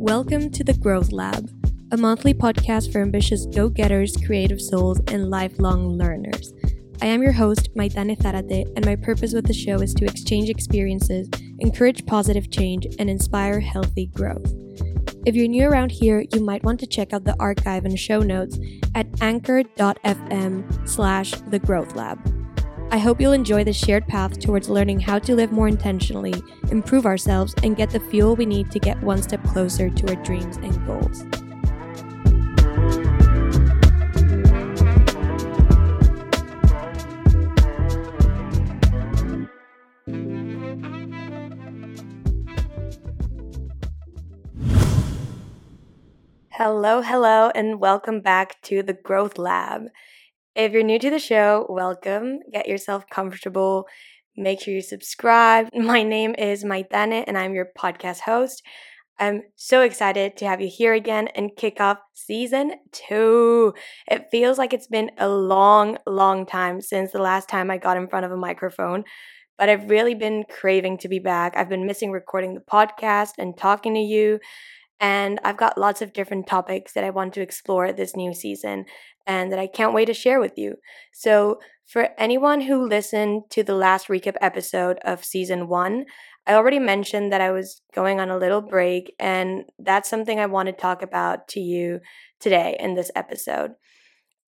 Welcome to the Growth Lab, a monthly podcast for ambitious go getters, creative souls, and lifelong learners. I am your host, Maitane Zarate, and my purpose with the show is to exchange experiences, encourage positive change, and inspire healthy growth. If you're new around here, you might want to check out the archive and show notes at anchor.fm slash the growth lab. I hope you'll enjoy the shared path towards learning how to live more intentionally, improve ourselves, and get the fuel we need to get one step closer to our dreams and goals. Hello, hello, and welcome back to the Growth Lab. If you're new to the show, welcome. Get yourself comfortable. Make sure you subscribe. My name is Maitane, and I'm your podcast host. I'm so excited to have you here again and kick off season two. It feels like it's been a long, long time since the last time I got in front of a microphone, but I've really been craving to be back. I've been missing recording the podcast and talking to you. And I've got lots of different topics that I want to explore this new season and that I can't wait to share with you. So, for anyone who listened to the last recap episode of season one, I already mentioned that I was going on a little break, and that's something I want to talk about to you today in this episode.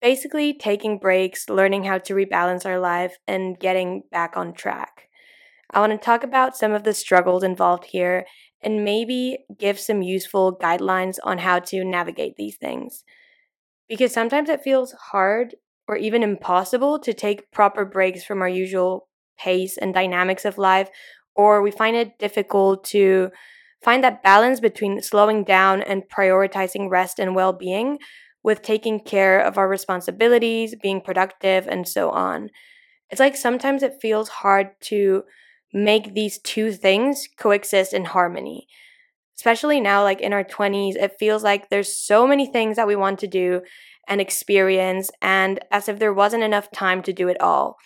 Basically, taking breaks, learning how to rebalance our life, and getting back on track. I want to talk about some of the struggles involved here and maybe give some useful guidelines on how to navigate these things. Because sometimes it feels hard or even impossible to take proper breaks from our usual pace and dynamics of life, or we find it difficult to find that balance between slowing down and prioritizing rest and well being with taking care of our responsibilities, being productive, and so on. It's like sometimes it feels hard to make these two things coexist in harmony. Especially now, like in our 20s, it feels like there's so many things that we want to do and experience, and as if there wasn't enough time to do it all.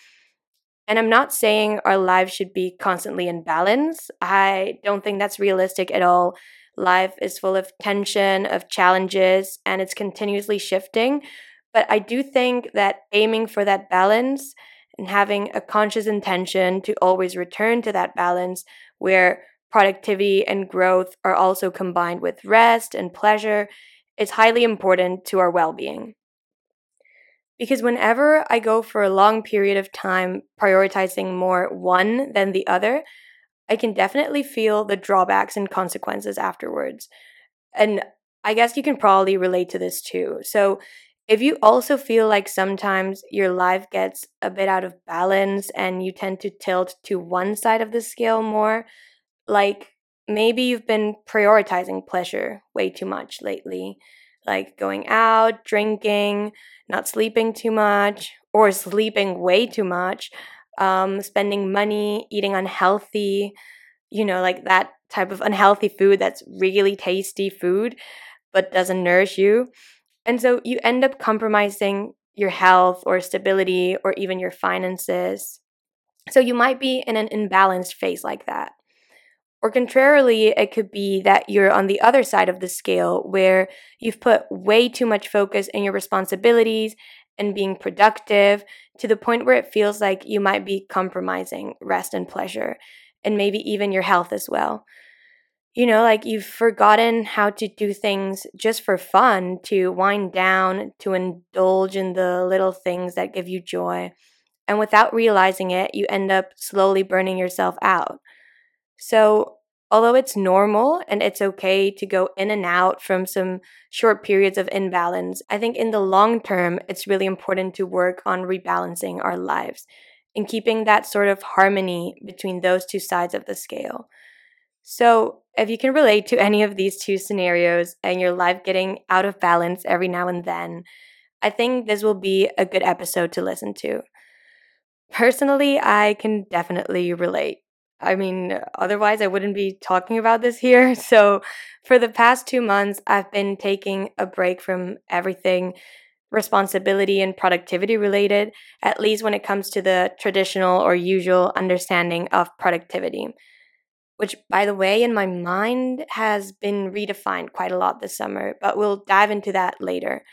And I'm not saying our lives should be constantly in balance. I don't think that's realistic at all. Life is full of tension, of challenges, and it's continuously shifting. But I do think that aiming for that balance and having a conscious intention to always return to that balance where productivity and growth are also combined with rest and pleasure is highly important to our well being. Because whenever I go for a long period of time prioritizing more one than the other, I can definitely feel the drawbacks and consequences afterwards. And I guess you can probably relate to this too. So, if you also feel like sometimes your life gets a bit out of balance and you tend to tilt to one side of the scale more, like maybe you've been prioritizing pleasure way too much lately, like going out, drinking, not sleeping too much, or sleeping way too much, um, spending money, eating unhealthy, you know, like that type of unhealthy food that's really tasty food but doesn't nourish you and so you end up compromising your health or stability or even your finances. So you might be in an imbalanced phase like that. Or contrarily, it could be that you're on the other side of the scale where you've put way too much focus in your responsibilities and being productive to the point where it feels like you might be compromising rest and pleasure and maybe even your health as well you know, like you've forgotten how to do things just for fun, to wind down, to indulge in the little things that give you joy. And without realizing it, you end up slowly burning yourself out. So, although it's normal and it's okay to go in and out from some short periods of imbalance, I think in the long term, it's really important to work on rebalancing our lives and keeping that sort of harmony between those two sides of the scale. So, if you can relate to any of these two scenarios and your life getting out of balance every now and then, I think this will be a good episode to listen to. Personally, I can definitely relate. I mean, otherwise, I wouldn't be talking about this here. So, for the past two months, I've been taking a break from everything responsibility and productivity related, at least when it comes to the traditional or usual understanding of productivity. Which, by the way, in my mind has been redefined quite a lot this summer, but we'll dive into that later.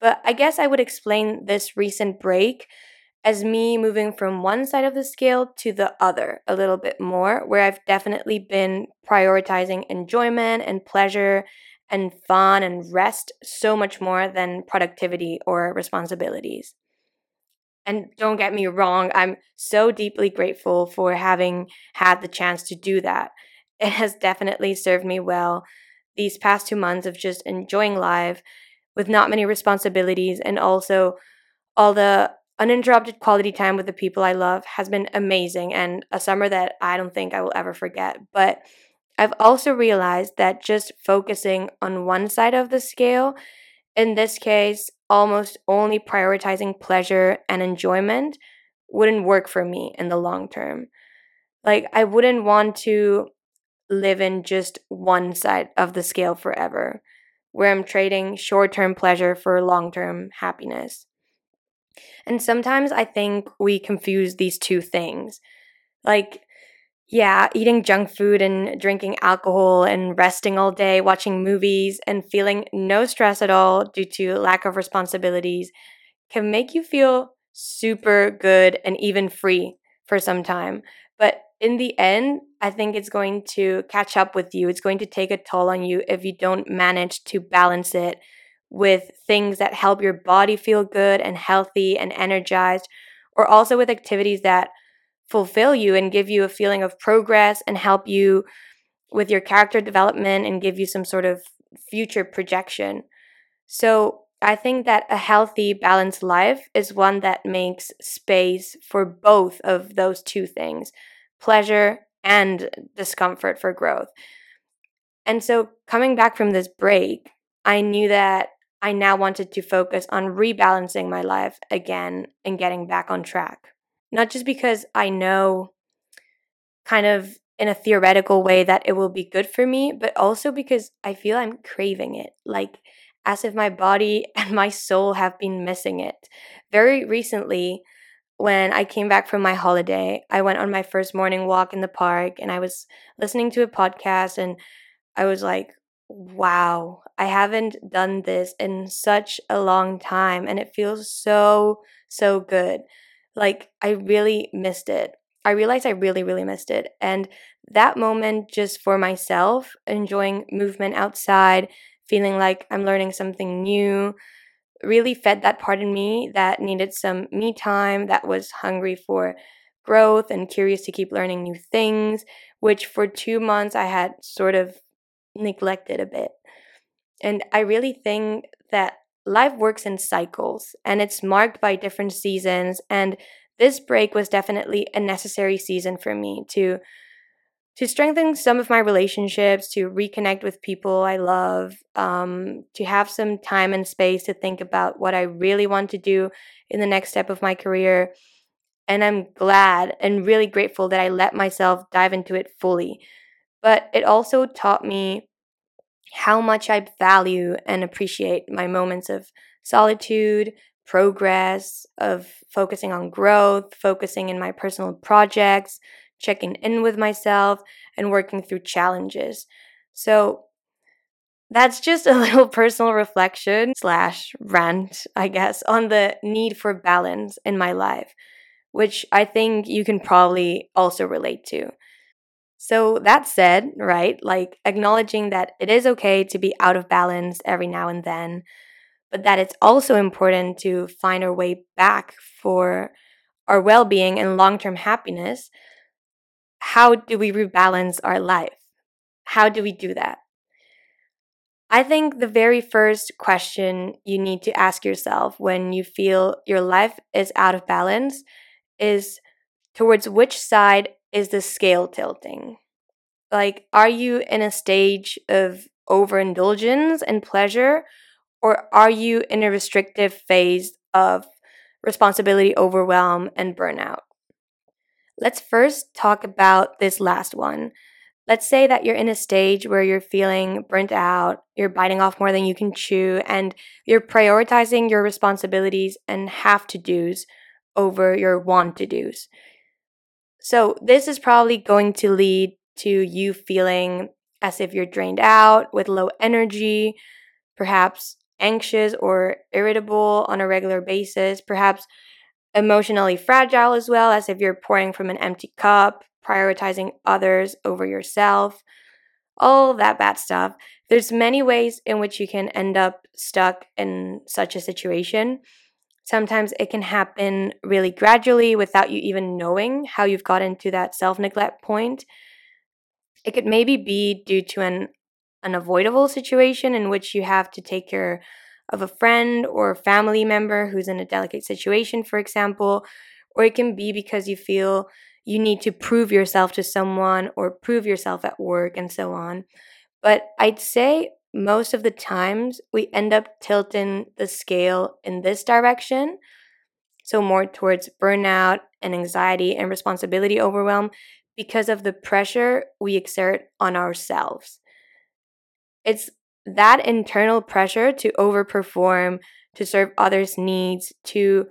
But I guess I would explain this recent break as me moving from one side of the scale to the other a little bit more, where I've definitely been prioritizing enjoyment and pleasure and fun and rest so much more than productivity or responsibilities. And don't get me wrong, I'm so deeply grateful for having had the chance to do that. It has definitely served me well these past two months of just enjoying life with not many responsibilities and also all the uninterrupted quality time with the people I love has been amazing and a summer that I don't think I will ever forget. But I've also realized that just focusing on one side of the scale, in this case, almost only prioritizing pleasure and enjoyment, wouldn't work for me in the long term. Like, I wouldn't want to live in just one side of the scale forever, where I'm trading short term pleasure for long term happiness. And sometimes I think we confuse these two things. Like, yeah, eating junk food and drinking alcohol and resting all day, watching movies, and feeling no stress at all due to lack of responsibilities can make you feel super good and even free for some time. But in the end, I think it's going to catch up with you. It's going to take a toll on you if you don't manage to balance it with things that help your body feel good and healthy and energized, or also with activities that fulfill you and give you a feeling of progress and help you with your character development and give you some sort of future projection. So, I think that a healthy, balanced life is one that makes space for both of those two things pleasure and discomfort for growth. And so, coming back from this break, I knew that I now wanted to focus on rebalancing my life again and getting back on track. Not just because I know kind of in a theoretical way that it will be good for me, but also because I feel I'm craving it. Like, as if my body and my soul have been missing it. Very recently, when I came back from my holiday, I went on my first morning walk in the park and I was listening to a podcast and I was like, wow, I haven't done this in such a long time and it feels so, so good. Like, I really missed it. I realized I really, really missed it. And that moment, just for myself, enjoying movement outside, feeling like I'm learning something new, really fed that part in me that needed some me time, that was hungry for growth and curious to keep learning new things, which for two months I had sort of neglected a bit. And I really think that life works in cycles and it's marked by different seasons and this break was definitely a necessary season for me to to strengthen some of my relationships to reconnect with people i love um, to have some time and space to think about what i really want to do in the next step of my career. And i'm glad and really grateful that i let myself dive into it fully. But it also taught me how much I value and appreciate my moments of solitude, progress, of focusing on growth, focusing in my personal projects, checking in with myself, and working through challenges. So that's just a little personal reflection slash rant, I guess, on the need for balance in my life, which I think you can probably also relate to. So, that said, right, like acknowledging that it is okay to be out of balance every now and then, but that it's also important to find our way back for our well being and long term happiness. How do we rebalance our life? How do we do that? I think the very first question you need to ask yourself when you feel your life is out of balance is towards which side is the scale tilting? Like, are you in a stage of overindulgence and pleasure, or are you in a restrictive phase of responsibility overwhelm and burnout? Let's first talk about this last one. Let's say that you're in a stage where you're feeling burnt out, you're biting off more than you can chew, and you're prioritizing your responsibilities and have to do's over your want to do's. So, this is probably going to lead to you feeling as if you're drained out with low energy, perhaps anxious or irritable on a regular basis, perhaps emotionally fragile as well, as if you're pouring from an empty cup, prioritizing others over yourself, all that bad stuff. There's many ways in which you can end up stuck in such a situation. Sometimes it can happen really gradually without you even knowing how you've gotten to that self neglect point. It could maybe be due to an unavoidable situation in which you have to take care of a friend or family member who's in a delicate situation, for example, or it can be because you feel you need to prove yourself to someone or prove yourself at work and so on. But I'd say most of the times we end up tilting the scale in this direction. So, more towards burnout and anxiety and responsibility overwhelm because of the pressure we exert on ourselves. It's that internal pressure to overperform, to serve others' needs, to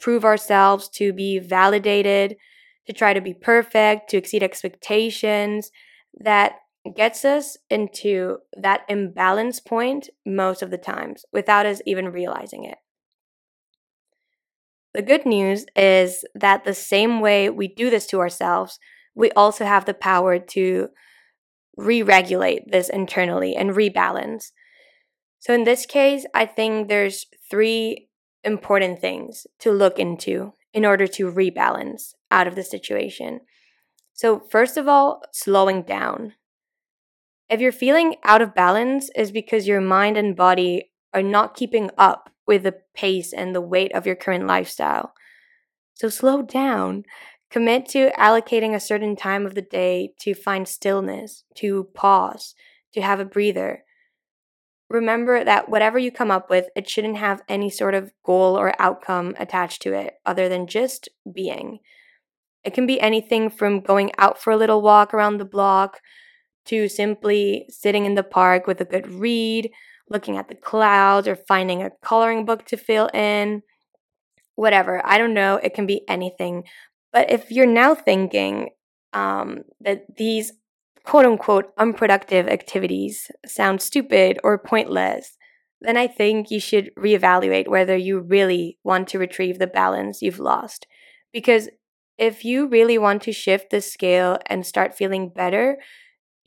prove ourselves, to be validated, to try to be perfect, to exceed expectations that gets us into that imbalance point most of the times without us even realizing it. The good news is that the same way we do this to ourselves, we also have the power to re regulate this internally and rebalance. So, in this case, I think there's three important things to look into in order to rebalance out of the situation. So, first of all, slowing down. If you're feeling out of balance, is because your mind and body are not keeping up with the pace and the weight of your current lifestyle. So, slow down. Commit to allocating a certain time of the day to find stillness, to pause, to have a breather. Remember that whatever you come up with, it shouldn't have any sort of goal or outcome attached to it other than just being. It can be anything from going out for a little walk around the block to simply sitting in the park with a good read, looking at the clouds, or finding a coloring book to fill in. Whatever. I don't know. It can be anything. But if you're now thinking um, that these quote unquote unproductive activities sound stupid or pointless, then I think you should reevaluate whether you really want to retrieve the balance you've lost. Because if you really want to shift the scale and start feeling better,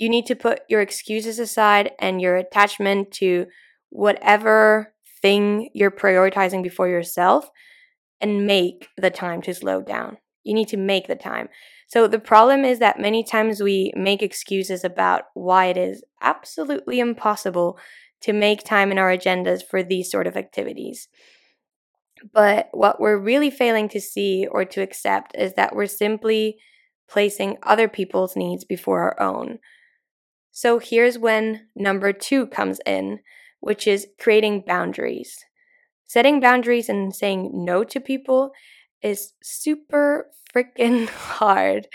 you need to put your excuses aside and your attachment to whatever thing you're prioritizing before yourself and make the time to slow down. You need to make the time. So the problem is that many times we make excuses about why it is absolutely impossible to make time in our agendas for these sort of activities. But what we're really failing to see or to accept is that we're simply placing other people's needs before our own. So here's when number two comes in, which is creating boundaries. Setting boundaries and saying no to people is super freaking hard.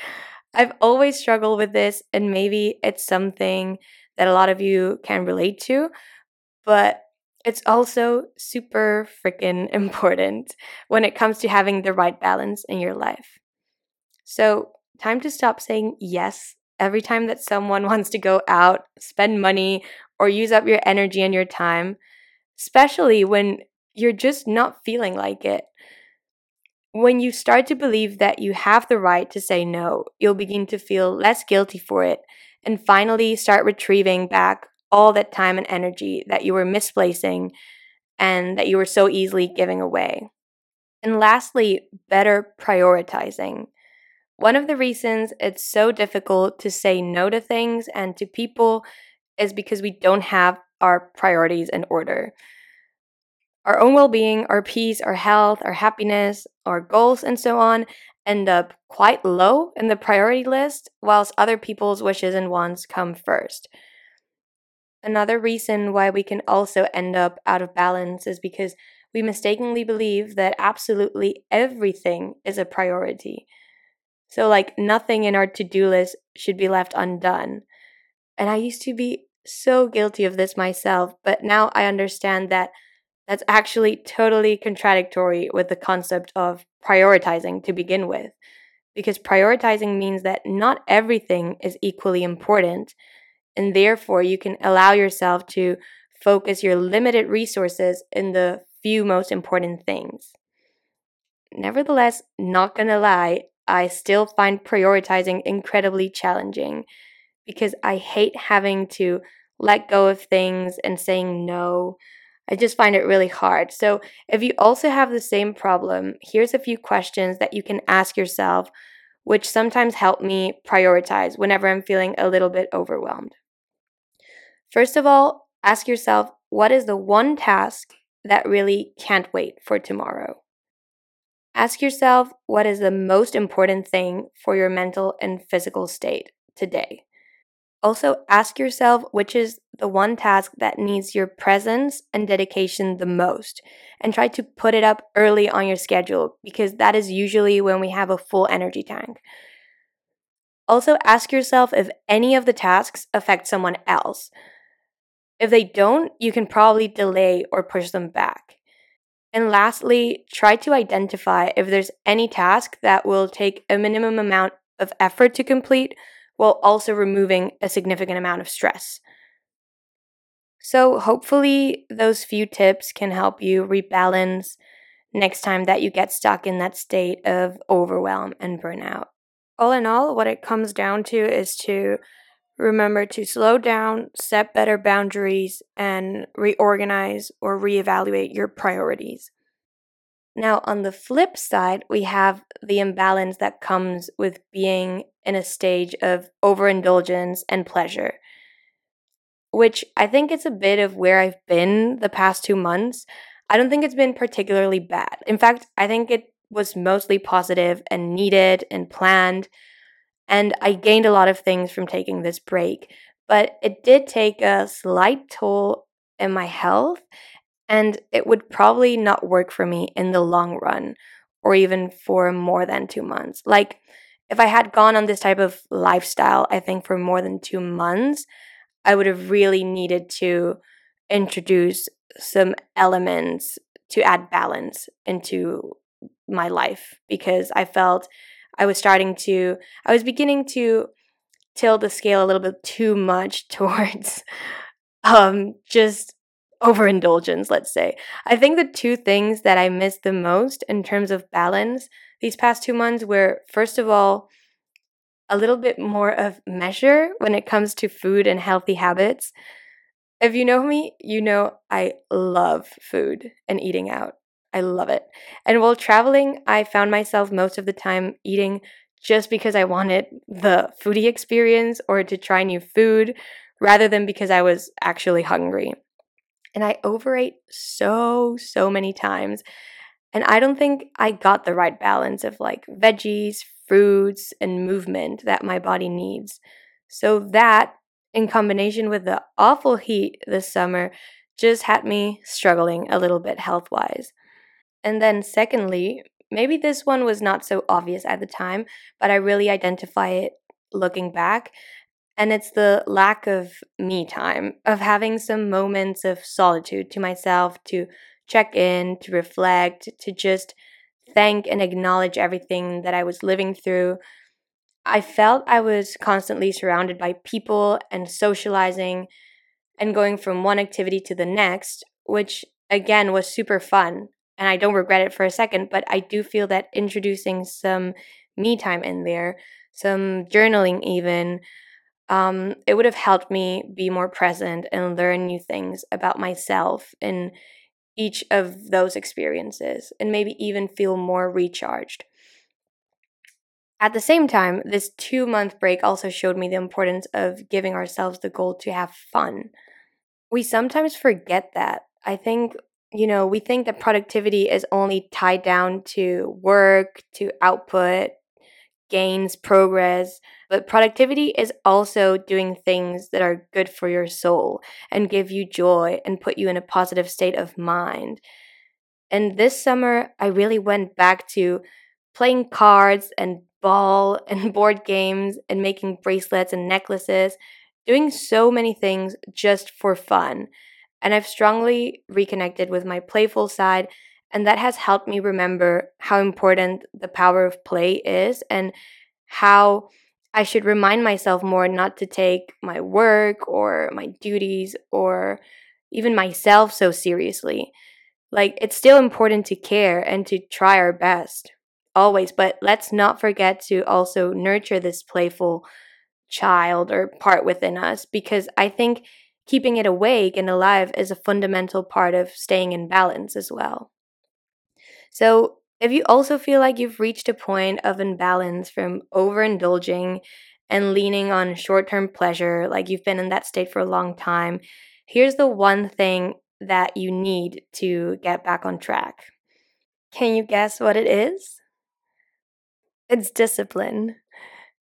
I've always struggled with this, and maybe it's something that a lot of you can relate to, but it's also super freaking important when it comes to having the right balance in your life. So, time to stop saying yes every time that someone wants to go out, spend money, or use up your energy and your time, especially when you're just not feeling like it. When you start to believe that you have the right to say no, you'll begin to feel less guilty for it and finally start retrieving back all that time and energy that you were misplacing and that you were so easily giving away. And lastly, better prioritizing. One of the reasons it's so difficult to say no to things and to people is because we don't have our priorities in order our own well being, our peace, our health, our happiness, our goals, and so on end up quite low in the priority list, whilst other people's wishes and wants come first. Another reason why we can also end up out of balance is because we mistakenly believe that absolutely everything is a priority. So, like, nothing in our to do list should be left undone. And I used to be so guilty of this myself, but now I understand that that's actually totally contradictory with the concept of prioritizing to begin with. because prioritizing means that not everything is equally important, and therefore you can allow yourself to focus your limited resources in the few most important things. Nevertheless, not gonna lie, I still find prioritizing incredibly challenging because I hate having to let go of things and saying no. I just find it really hard. So, if you also have the same problem, here's a few questions that you can ask yourself, which sometimes help me prioritize whenever I'm feeling a little bit overwhelmed. First of all, ask yourself what is the one task that really can't wait for tomorrow? Ask yourself what is the most important thing for your mental and physical state today. Also, ask yourself which is the one task that needs your presence and dedication the most, and try to put it up early on your schedule because that is usually when we have a full energy tank. Also, ask yourself if any of the tasks affect someone else. If they don't, you can probably delay or push them back. And lastly, try to identify if there's any task that will take a minimum amount of effort to complete while also removing a significant amount of stress. So, hopefully, those few tips can help you rebalance next time that you get stuck in that state of overwhelm and burnout. All in all, what it comes down to is to remember to slow down, set better boundaries, and reorganize or reevaluate your priorities. Now, on the flip side, we have the imbalance that comes with being in a stage of overindulgence and pleasure, which I think it's a bit of where I've been the past two months. I don't think it's been particularly bad. In fact, I think it was mostly positive and needed and planned. And I gained a lot of things from taking this break, but it did take a slight toll in my health and it would probably not work for me in the long run or even for more than two months. Like, if I had gone on this type of lifestyle, I think for more than two months, I would have really needed to introduce some elements to add balance into my life because I felt I was starting to, I was beginning to tilt the scale a little bit too much towards um, just overindulgence, let's say. I think the two things that I missed the most in terms of balance these past two months were, first of all, a little bit more of measure when it comes to food and healthy habits. If you know me, you know I love food and eating out. I love it. And while traveling, I found myself most of the time eating just because I wanted the foodie experience or to try new food rather than because I was actually hungry and I overate so, so many times. And I don't think I got the right balance of like veggies, fruits, and movement that my body needs. So that, in combination with the awful heat this summer, just had me struggling a little bit health wise. And then, secondly, maybe this one was not so obvious at the time, but I really identify it looking back. And it's the lack of me time, of having some moments of solitude to myself to check in, to reflect, to just thank and acknowledge everything that I was living through. I felt I was constantly surrounded by people and socializing and going from one activity to the next, which again was super fun. And I don't regret it for a second, but I do feel that introducing some me time in there, some journaling even, um, it would have helped me be more present and learn new things about myself in each of those experiences and maybe even feel more recharged. At the same time, this two month break also showed me the importance of giving ourselves the goal to have fun. We sometimes forget that. I think, you know, we think that productivity is only tied down to work, to output, gains, progress. But productivity is also doing things that are good for your soul and give you joy and put you in a positive state of mind. And this summer, I really went back to playing cards and ball and board games and making bracelets and necklaces, doing so many things just for fun. And I've strongly reconnected with my playful side And that has helped me remember how important the power of play is and how I should remind myself more not to take my work or my duties or even myself so seriously. Like, it's still important to care and to try our best, always, but let's not forget to also nurture this playful child or part within us because I think keeping it awake and alive is a fundamental part of staying in balance as well. So, if you also feel like you've reached a point of imbalance from overindulging and leaning on short term pleasure, like you've been in that state for a long time, here's the one thing that you need to get back on track. Can you guess what it is? It's discipline.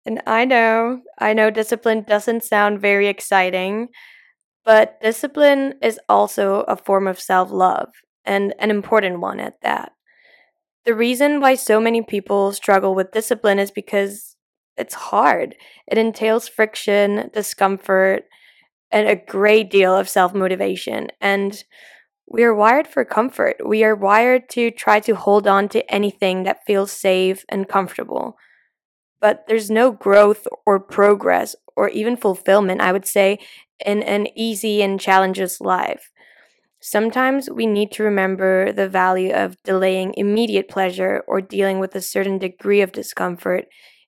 And I know, I know discipline doesn't sound very exciting, but discipline is also a form of self love and an important one at that. The reason why so many people struggle with discipline is because it's hard. It entails friction, discomfort, and a great deal of self motivation. And we are wired for comfort. We are wired to try to hold on to anything that feels safe and comfortable. But there's no growth or progress or even fulfillment, I would say, in an easy and challenges life. Sometimes we need to remember the value of delaying immediate pleasure or dealing with a certain degree of discomfort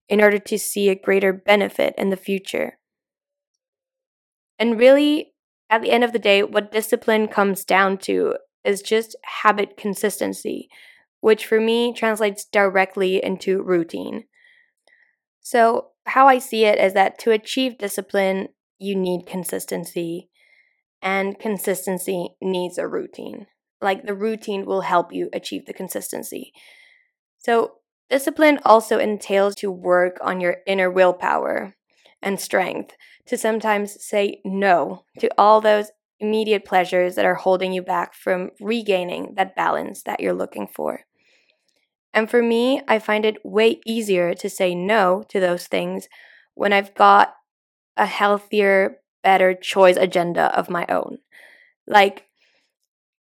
in order to see a greater benefit in the future. And really, at the end of the day, what discipline comes down to is just habit consistency, which for me translates directly into routine. So, how I see it is that to achieve discipline, you need consistency and consistency needs a routine. Like the routine will help you achieve the consistency. So, discipline also entails to work on your inner willpower and strength to sometimes say no to all those immediate pleasures that are holding you back from regaining that balance that you're looking for. And for me, I find it way easier to say no to those things when I've got a healthier, better choice agenda of my own. Like,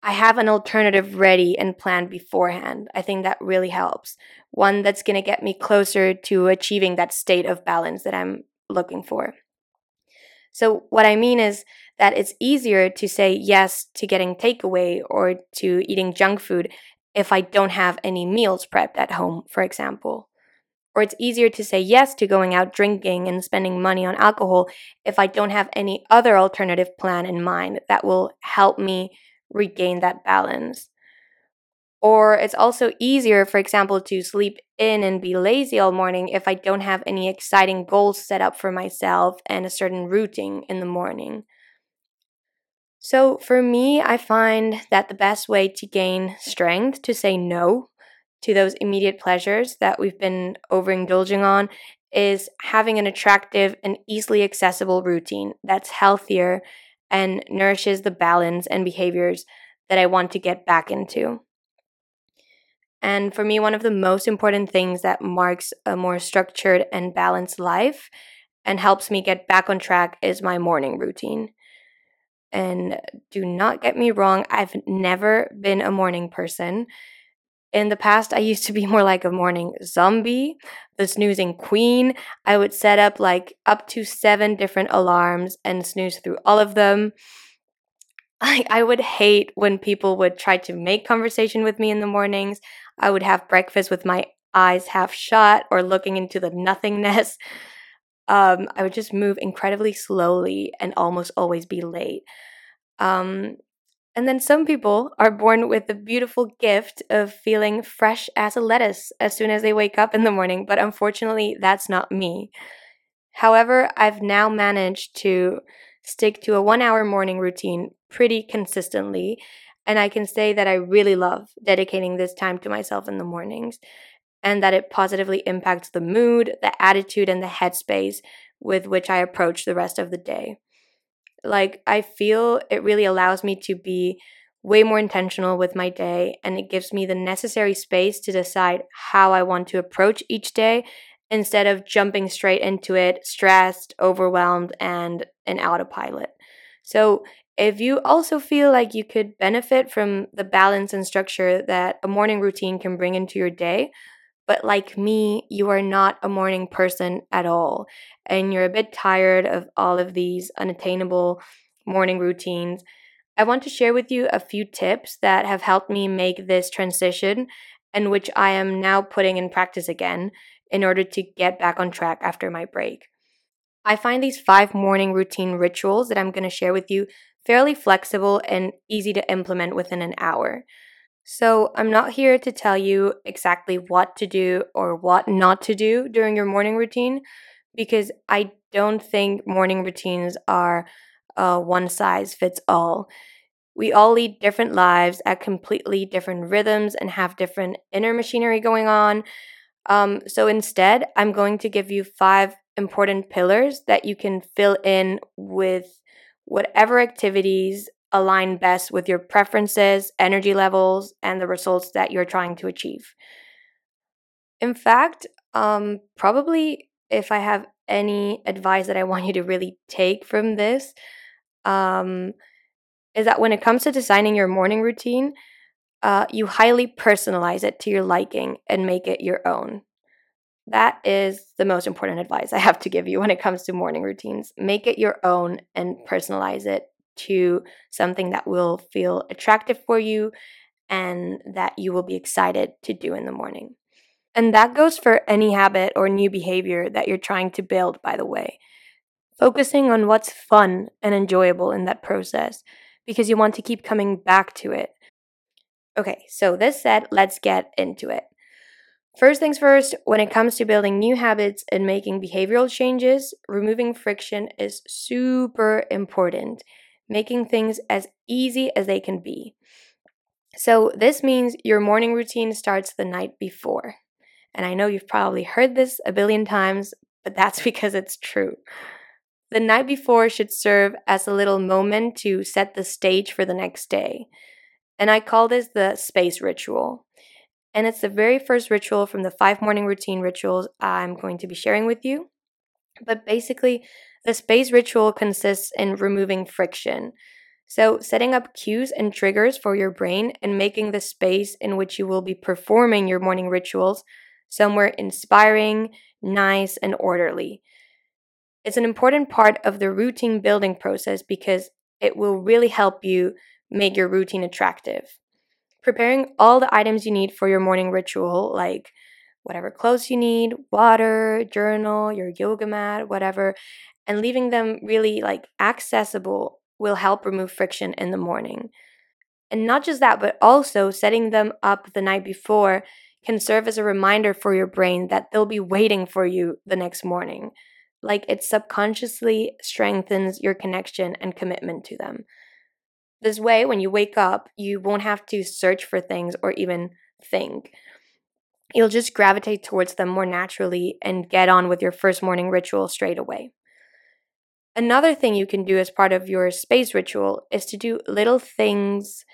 I have an alternative ready and planned beforehand. I think that really helps. One that's going to get me closer to achieving that state of balance that I'm looking for. So, what I mean is that it's easier to say yes to getting takeaway or to eating junk food if I don't have any meals prepped at home, for example. Or it's easier to say yes to going out drinking and spending money on alcohol if I don't have any other alternative plan in mind that will help me regain that balance. Or it's also easier, for example, to sleep in and be lazy all morning if I don't have any exciting goals set up for myself and a certain routine in the morning. So, for me, I find that the best way to gain strength to say no to those immediate pleasures that we've been overindulging on is having an attractive and easily accessible routine that's healthier and nourishes the balance and behaviors that I want to get back into. And for me, one of the most important things that marks a more structured and balanced life and helps me get back on track is my morning routine. And do not get me wrong, I've never been a morning person. In the past, I used to be more like a morning zombie, the snoozing queen. I would set up like up to seven different alarms and snooze through all of them. I, I would hate when people would try to make conversation with me in the mornings. I would have breakfast with my eyes half shut or looking into the nothingness. Um, I would just move incredibly slowly and almost always be late. Um, and then some people are born with the beautiful gift of feeling fresh as a lettuce as soon as they wake up in the morning, but unfortunately, that's not me. However, I've now managed to stick to a one hour morning routine pretty consistently, and I can say that I really love dedicating this time to myself in the mornings and that it positively impacts the mood, the attitude, and the headspace with which I approach the rest of the day. Like, I feel it really allows me to be way more intentional with my day and it gives me the necessary space to decide how I want to approach each day instead of jumping straight into it, stressed, overwhelmed, and an autopilot. So If you also feel like you could benefit from the balance and structure that a morning routine can bring into your day, but like me, you are not a morning person at all, and you're a bit tired of all of these unattainable morning routines, I want to share with you a few tips that have helped me make this transition and which I am now putting in practice again in order to get back on track after my break. I find these five morning routine rituals that I'm going to share with you fairly flexible and easy to implement within an hour. So, I'm not here to tell you exactly what to do or what not to do during your morning routine because I don't think morning routines are uh, one size fits all. We all lead different lives at completely different rhythms and have different inner machinery going on. Um, so instead, I'm going to give you five important pillars that you can fill in with whatever activities align best with your preferences, energy levels, and the results that you're trying to achieve. In fact, um, probably if I have any advice that I want you to really take from this, um, is that when it comes to designing your morning routine, uh, you highly personalize it to your liking and make it your own. That is the most important advice I have to give you when it comes to morning routines. Make it your own and personalize it to something that will feel attractive for you and that you will be excited to do in the morning. And that goes for any habit or new behavior that you're trying to build, by the way. Focusing on what's fun and enjoyable in that process because you want to keep coming back to it. Okay, so this said, let's get into it. First things first, when it comes to building new habits and making behavioral changes, removing friction is super important, making things as easy as they can be. So, this means your morning routine starts the night before. And I know you've probably heard this a billion times, but that's because it's true. The night before should serve as a little moment to set the stage for the next day. And I call this the space ritual. And it's the very first ritual from the five morning routine rituals I'm going to be sharing with you. But basically, the space ritual consists in removing friction. So, setting up cues and triggers for your brain and making the space in which you will be performing your morning rituals somewhere inspiring, nice, and orderly. It's an important part of the routine building process because it will really help you make your routine attractive preparing all the items you need for your morning ritual, like whatever clothes you need, water, journal, your yoga mat, whatever, and leaving them really like accessible will help remove friction in the morning. And not just that, but also setting them up the night before can serve as a reminder for your brain that they'll be waiting for you the next morning. Like it subconsciously strengthens your connection and commitment to them. This way, when you wake up, you won't have to search for things or even think. You'll just gravitate towards them more naturally and get on with your first morning ritual straight away. Another thing you can do as part of your space ritual is to do little things,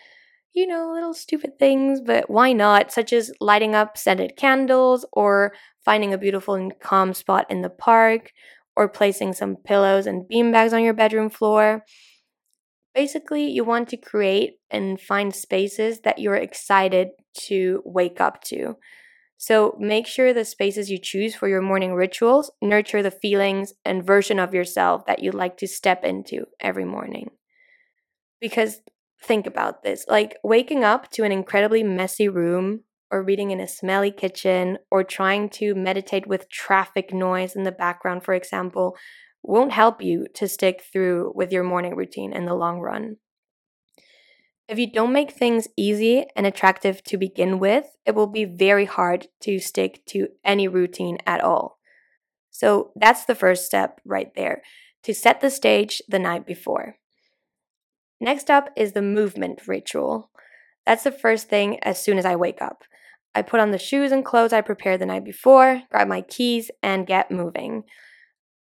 you know, little stupid things, but why not, such as lighting up scented candles or finding a beautiful and calm spot in the park or placing some pillows and beanbags on your bedroom floor. Basically, you want to create and find spaces that you're excited to wake up to. So make sure the spaces you choose for your morning rituals nurture the feelings and version of yourself that you'd like to step into every morning. Because think about this like waking up to an incredibly messy room, or reading in a smelly kitchen, or trying to meditate with traffic noise in the background, for example, won't help you to stick through with your morning routine in the long run. If you don't make things easy and attractive to begin with, it will be very hard to stick to any routine at all. So that's the first step right there to set the stage the night before. Next up is the movement ritual. That's the first thing as soon as I wake up. I put on the shoes and clothes I prepared the night before, grab my keys, and get moving.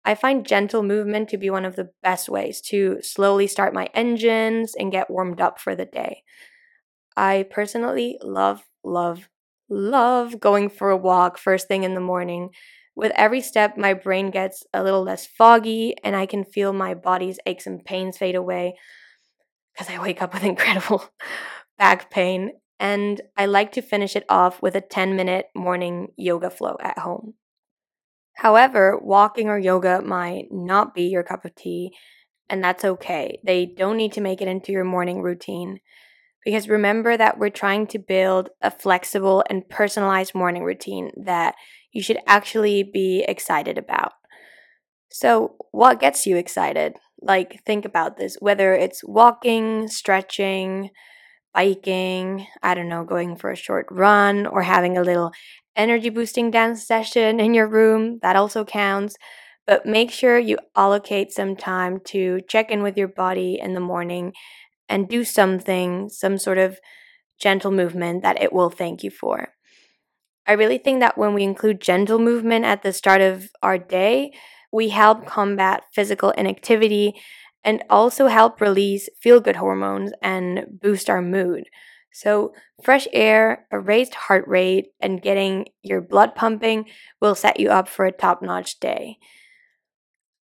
I find gentle movement to be one of the best ways to slowly start my engines and get warmed up for the day. I personally love, love, love going for a walk first thing in the morning. With every step, my brain gets a little less foggy and I can feel my body's aches and pains fade away. because I wake up with incredible back pain. And I like to finish it off with a 10 minute morning yoga flow at home. However, walking or yoga might not be your cup of tea, and that's okay. They don't need to make it into your morning routine. Because remember that we're trying to build a flexible and personalized morning routine that you should actually be excited about. So, what gets you excited? Like, think about this whether it's walking, stretching, biking, I don't know, going for a short run, or having a little energy boosting dance session in your room, that also counts. But make sure you allocate some time to check in with your body in the morning and do something, some sort of gentle movement that it will thank you for. I really think that when we include gentle movement at the start of our day, we help combat physical inactivity and also help release feel good hormones and boost our mood. So, fresh air, a raised heart rate, and getting your blood pumping will set you up for a top notch day.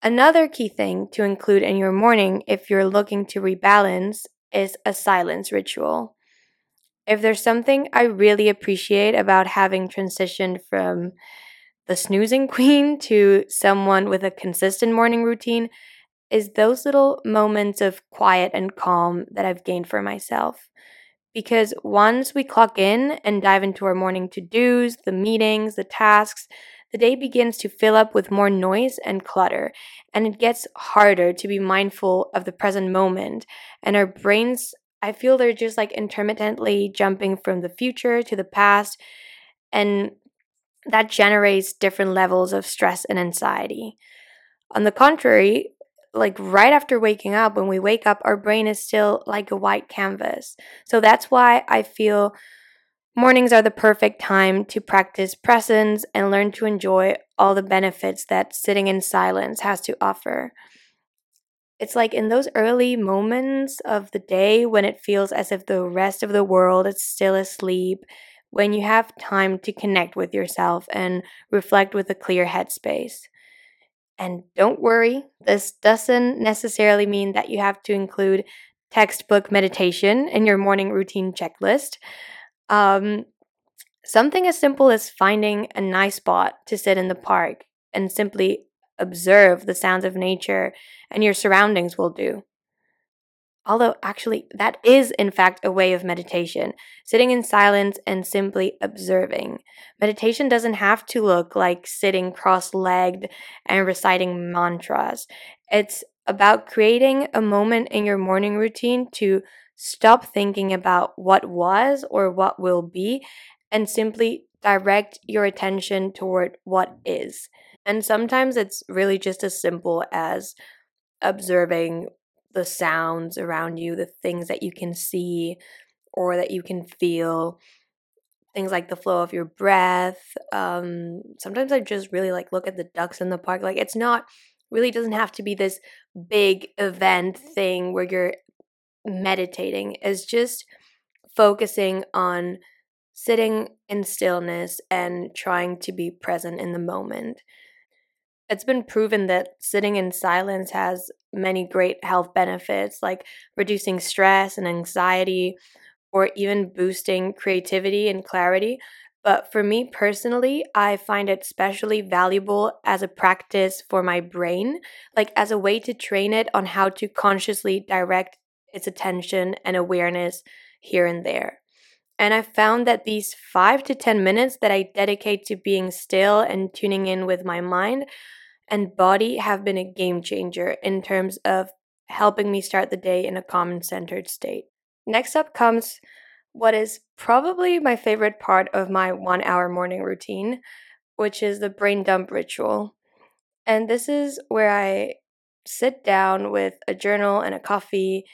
Another key thing to include in your morning if you're looking to rebalance is a silence ritual. If there's something I really appreciate about having transitioned from the snoozing queen to someone with a consistent morning routine is those little moments of quiet and calm that I've gained for myself. Because once we clock in and dive into our morning to dos, the meetings, the tasks, the day begins to fill up with more noise and clutter, and it gets harder to be mindful of the present moment. And our brains, I feel they're just like intermittently jumping from the future to the past. And that generates different levels of stress and anxiety. On the contrary, like right after waking up, when we wake up, our brain is still like a white canvas. So that's why I feel mornings are the perfect time to practice presence and learn to enjoy all the benefits that sitting in silence has to offer. It's like in those early moments of the day when it feels as if the rest of the world is still asleep when you have time to connect with yourself and reflect with a clear headspace. And don't worry, this doesn't necessarily mean that you have to include textbook meditation in your morning routine checklist. Um, something as simple as finding a nice spot to sit in the park and simply observe the sounds of nature and your surroundings will do. Although, actually, that is in fact a way of meditation, sitting in silence and simply observing. Meditation doesn't have to look like sitting cross legged and reciting mantras. It's about creating a moment in your morning routine to stop thinking about what was or what will be and simply direct your attention toward what is. And sometimes it's really just as simple as observing the sounds around you, the things that you can see or that you can feel, things like the flow of your breath. Um, sometimes I just really like look at the ducks in the park. Like it's not really doesn't have to be this big event thing where you're meditating. It's just focusing on sitting in stillness and trying to be present in the moment. It's been proven that sitting in silence has many great health benefits like reducing stress and anxiety or even boosting creativity and clarity. But for me personally, I find it especially valuable as a practice for my brain, like as a way to train it on how to consciously direct its attention and awareness here and there. And I found that these five to 10 minutes that I dedicate to being still and tuning in with my mind and body have been a game changer in terms of helping me start the day in a and centered state. Next up comes what is probably my favorite part of my one hour morning routine, which is the brain dump ritual. And this is where I sit down with a journal and a coffee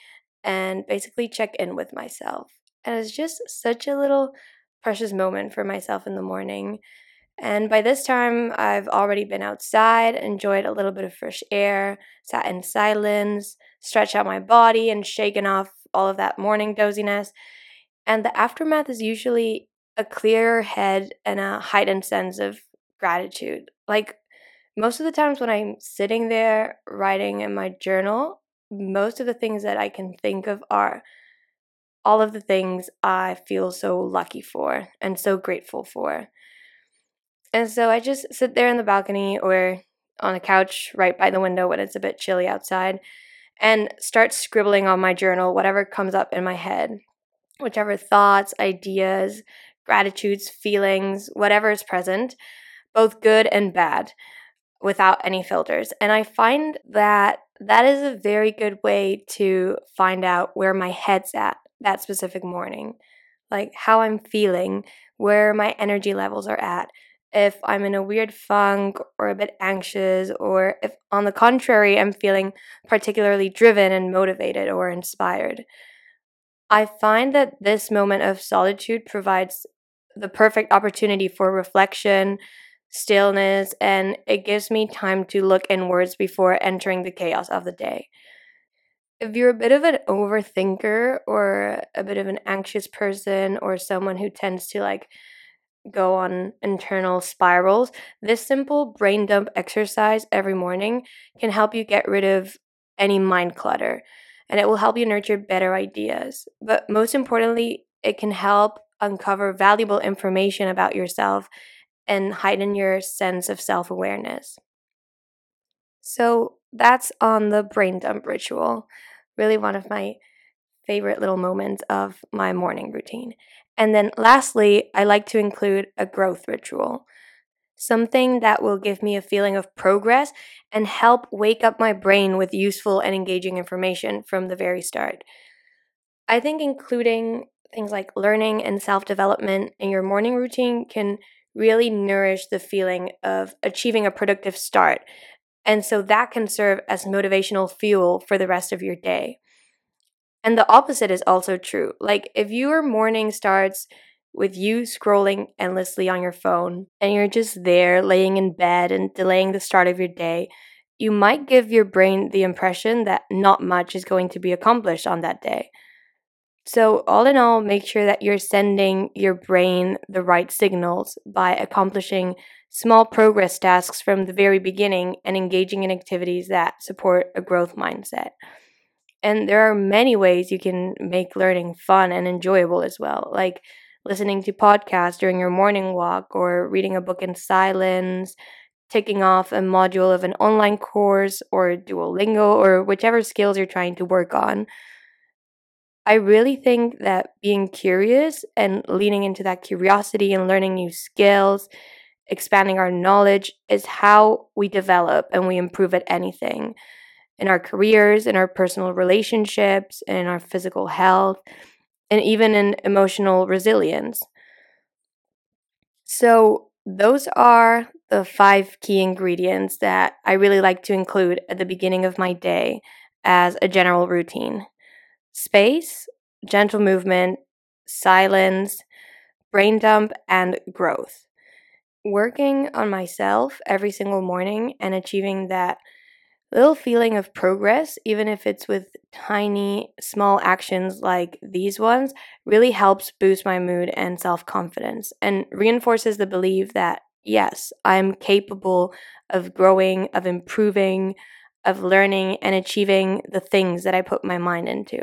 and basically check in with myself. And it's just such a little precious moment for myself in the morning. And by this time, I've already been outside, enjoyed a little bit of fresh air, sat in silence, stretched out my body, and shaken off all of that morning doziness. And the aftermath is usually a clearer head and a heightened sense of gratitude. Like most of the times when I'm sitting there writing in my journal, most of the things that I can think of are all of the things I feel so lucky for and so grateful for. And so I just sit there in the balcony or on a couch right by the window when it's a bit chilly outside and start scribbling on my journal whatever comes up in my head, whichever thoughts, ideas, gratitudes, feelings, whatever is present, both good and bad, without any filters. And I find that that is a very good way to find out where my head's at that specific morning, like how I'm feeling, where my energy levels are at, if I'm in a weird funk or a bit anxious, or if on the contrary, I'm feeling particularly driven and motivated or inspired. I find that this moment of solitude provides the perfect opportunity for reflection, stillness, and it gives me time to look inwards before entering the chaos of the day. If you're a bit of an overthinker or a bit of an anxious person or someone who tends to like go on internal spirals, this simple brain dump exercise every morning can help you get rid of any mind clutter and it will help you nurture better ideas. But most importantly, it can help uncover valuable information about yourself and heighten your sense of self awareness. So that's on the brain dump ritual. Really, one of my favorite little moments of my morning routine. And then lastly, I like to include a growth ritual. Something that will give me a feeling of progress and help wake up my brain with useful and engaging information from the very start. I think including things like learning and self development in your morning routine can really nourish the feeling of achieving a productive start. And so that can serve as motivational fuel for the rest of your day. And the opposite is also true. Like if your morning starts with you scrolling endlessly on your phone and you're just there laying in bed and delaying the start of your day, you might give your brain the impression that not much is going to be accomplished on that day. So, all in all, make sure that you're sending your brain the right signals by accomplishing small progress tasks from the very beginning and engaging in activities that support a growth mindset. And there are many ways you can make learning fun and enjoyable as well, like listening to podcasts during your morning walk or reading a book in silence, taking off a module of an online course or Duolingo or whichever skills you're trying to work on. I really think that being curious and leaning into that curiosity and learning new skills, expanding our knowledge is how we develop and we improve at anything in our careers, in our personal relationships, in our physical health, and even in emotional resilience. So, those are the five key ingredients that I really like to include at the beginning of my day as a general routine space, gentle movement, silence, brain dump, and growth. Working on myself every single morning and achieving that little feeling of progress, even if it's with tiny, small actions like these ones, really helps boost my mood and self confidence and reinforces the belief that, yes, I'm capable of growing, of improving, of learning, and achieving the things that I put my mind into.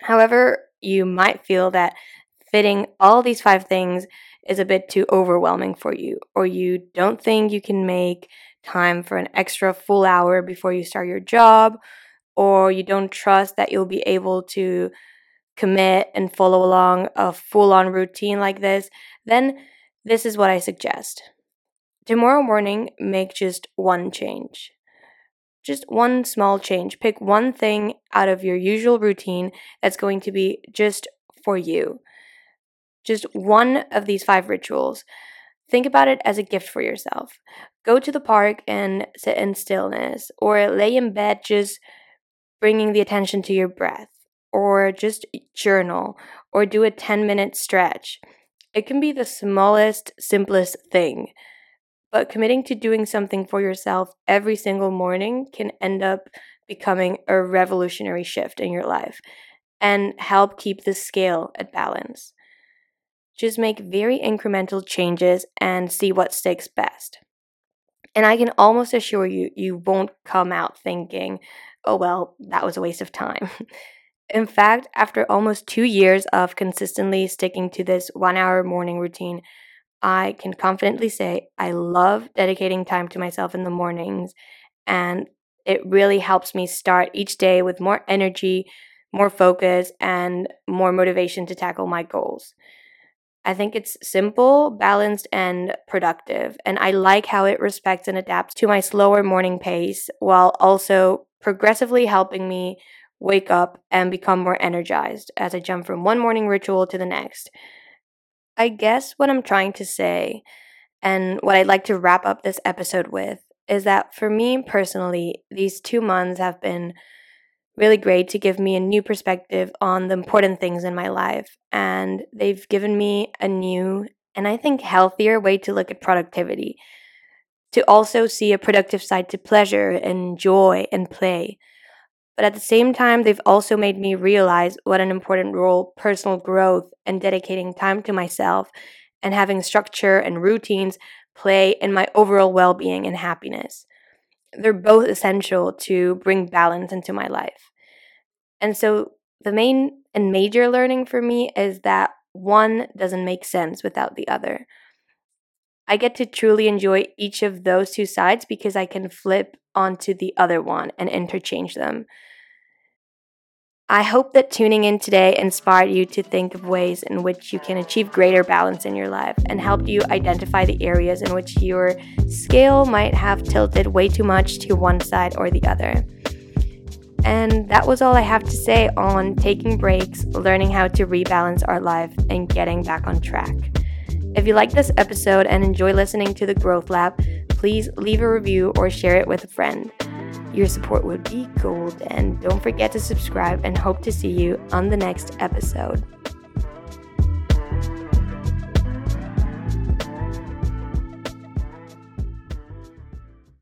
However, you might feel that fitting all these five things is a bit too overwhelming for you, or you don't think you can make time for an extra full hour before you start your job, or you don't trust that you'll be able to commit and follow along a full on routine like this, then this is what I suggest. Tomorrow morning, make just one change. Just one small change. Pick one thing out of your usual routine that's going to be just for you. Just one of these five rituals. Think about it as a gift for yourself. Go to the park and sit in stillness, or lay in bed just bringing the attention to your breath, or just journal, or do a 10 minute stretch. It can be the smallest, simplest thing, but committing to doing something for yourself every single morning can end up becoming a revolutionary shift in your life and help keep the scale at balance. Just make very incremental changes and see what sticks best. And I can almost assure you, you won't come out thinking, oh, well, that was a waste of time. In fact, after almost two years of consistently sticking to this one hour morning routine, I can confidently say I love dedicating time to myself in the mornings, and it really helps me start each day with more energy, more focus, and more motivation to tackle my goals. I think it's simple, balanced, and productive. And I like how it respects and adapts to my slower morning pace while also progressively helping me wake up and become more energized as I jump from one morning ritual to the next. I guess what I'm trying to say, and what I'd like to wrap up this episode with, is that for me personally, these two months have been really great to give me a new perspective on the important things in my life. And they've given me a new and I think healthier way to look at productivity, to also see a productive side to pleasure and joy and play. But at the same time, they've also made me realize what an important role personal growth and dedicating time to myself and having structure and routines play in my overall well being and happiness. They're both essential to bring balance into my life. And so the main and major learning for me is that one doesn't make sense without the other. I get to truly enjoy each of those two sides because I can flip onto the other one and interchange them. I hope that tuning in today inspired you to think of ways in which you can achieve greater balance in your life and helped you identify the areas in which your scale might have tilted way too much to one side or the other. And that was all I have to say on taking breaks, learning how to rebalance our life, and getting back on track. If you like this episode and enjoy listening to the Growth Lab, please leave a review or share it with a friend. Your support would be gold, and don't forget to subscribe and hope to see you on the next episode.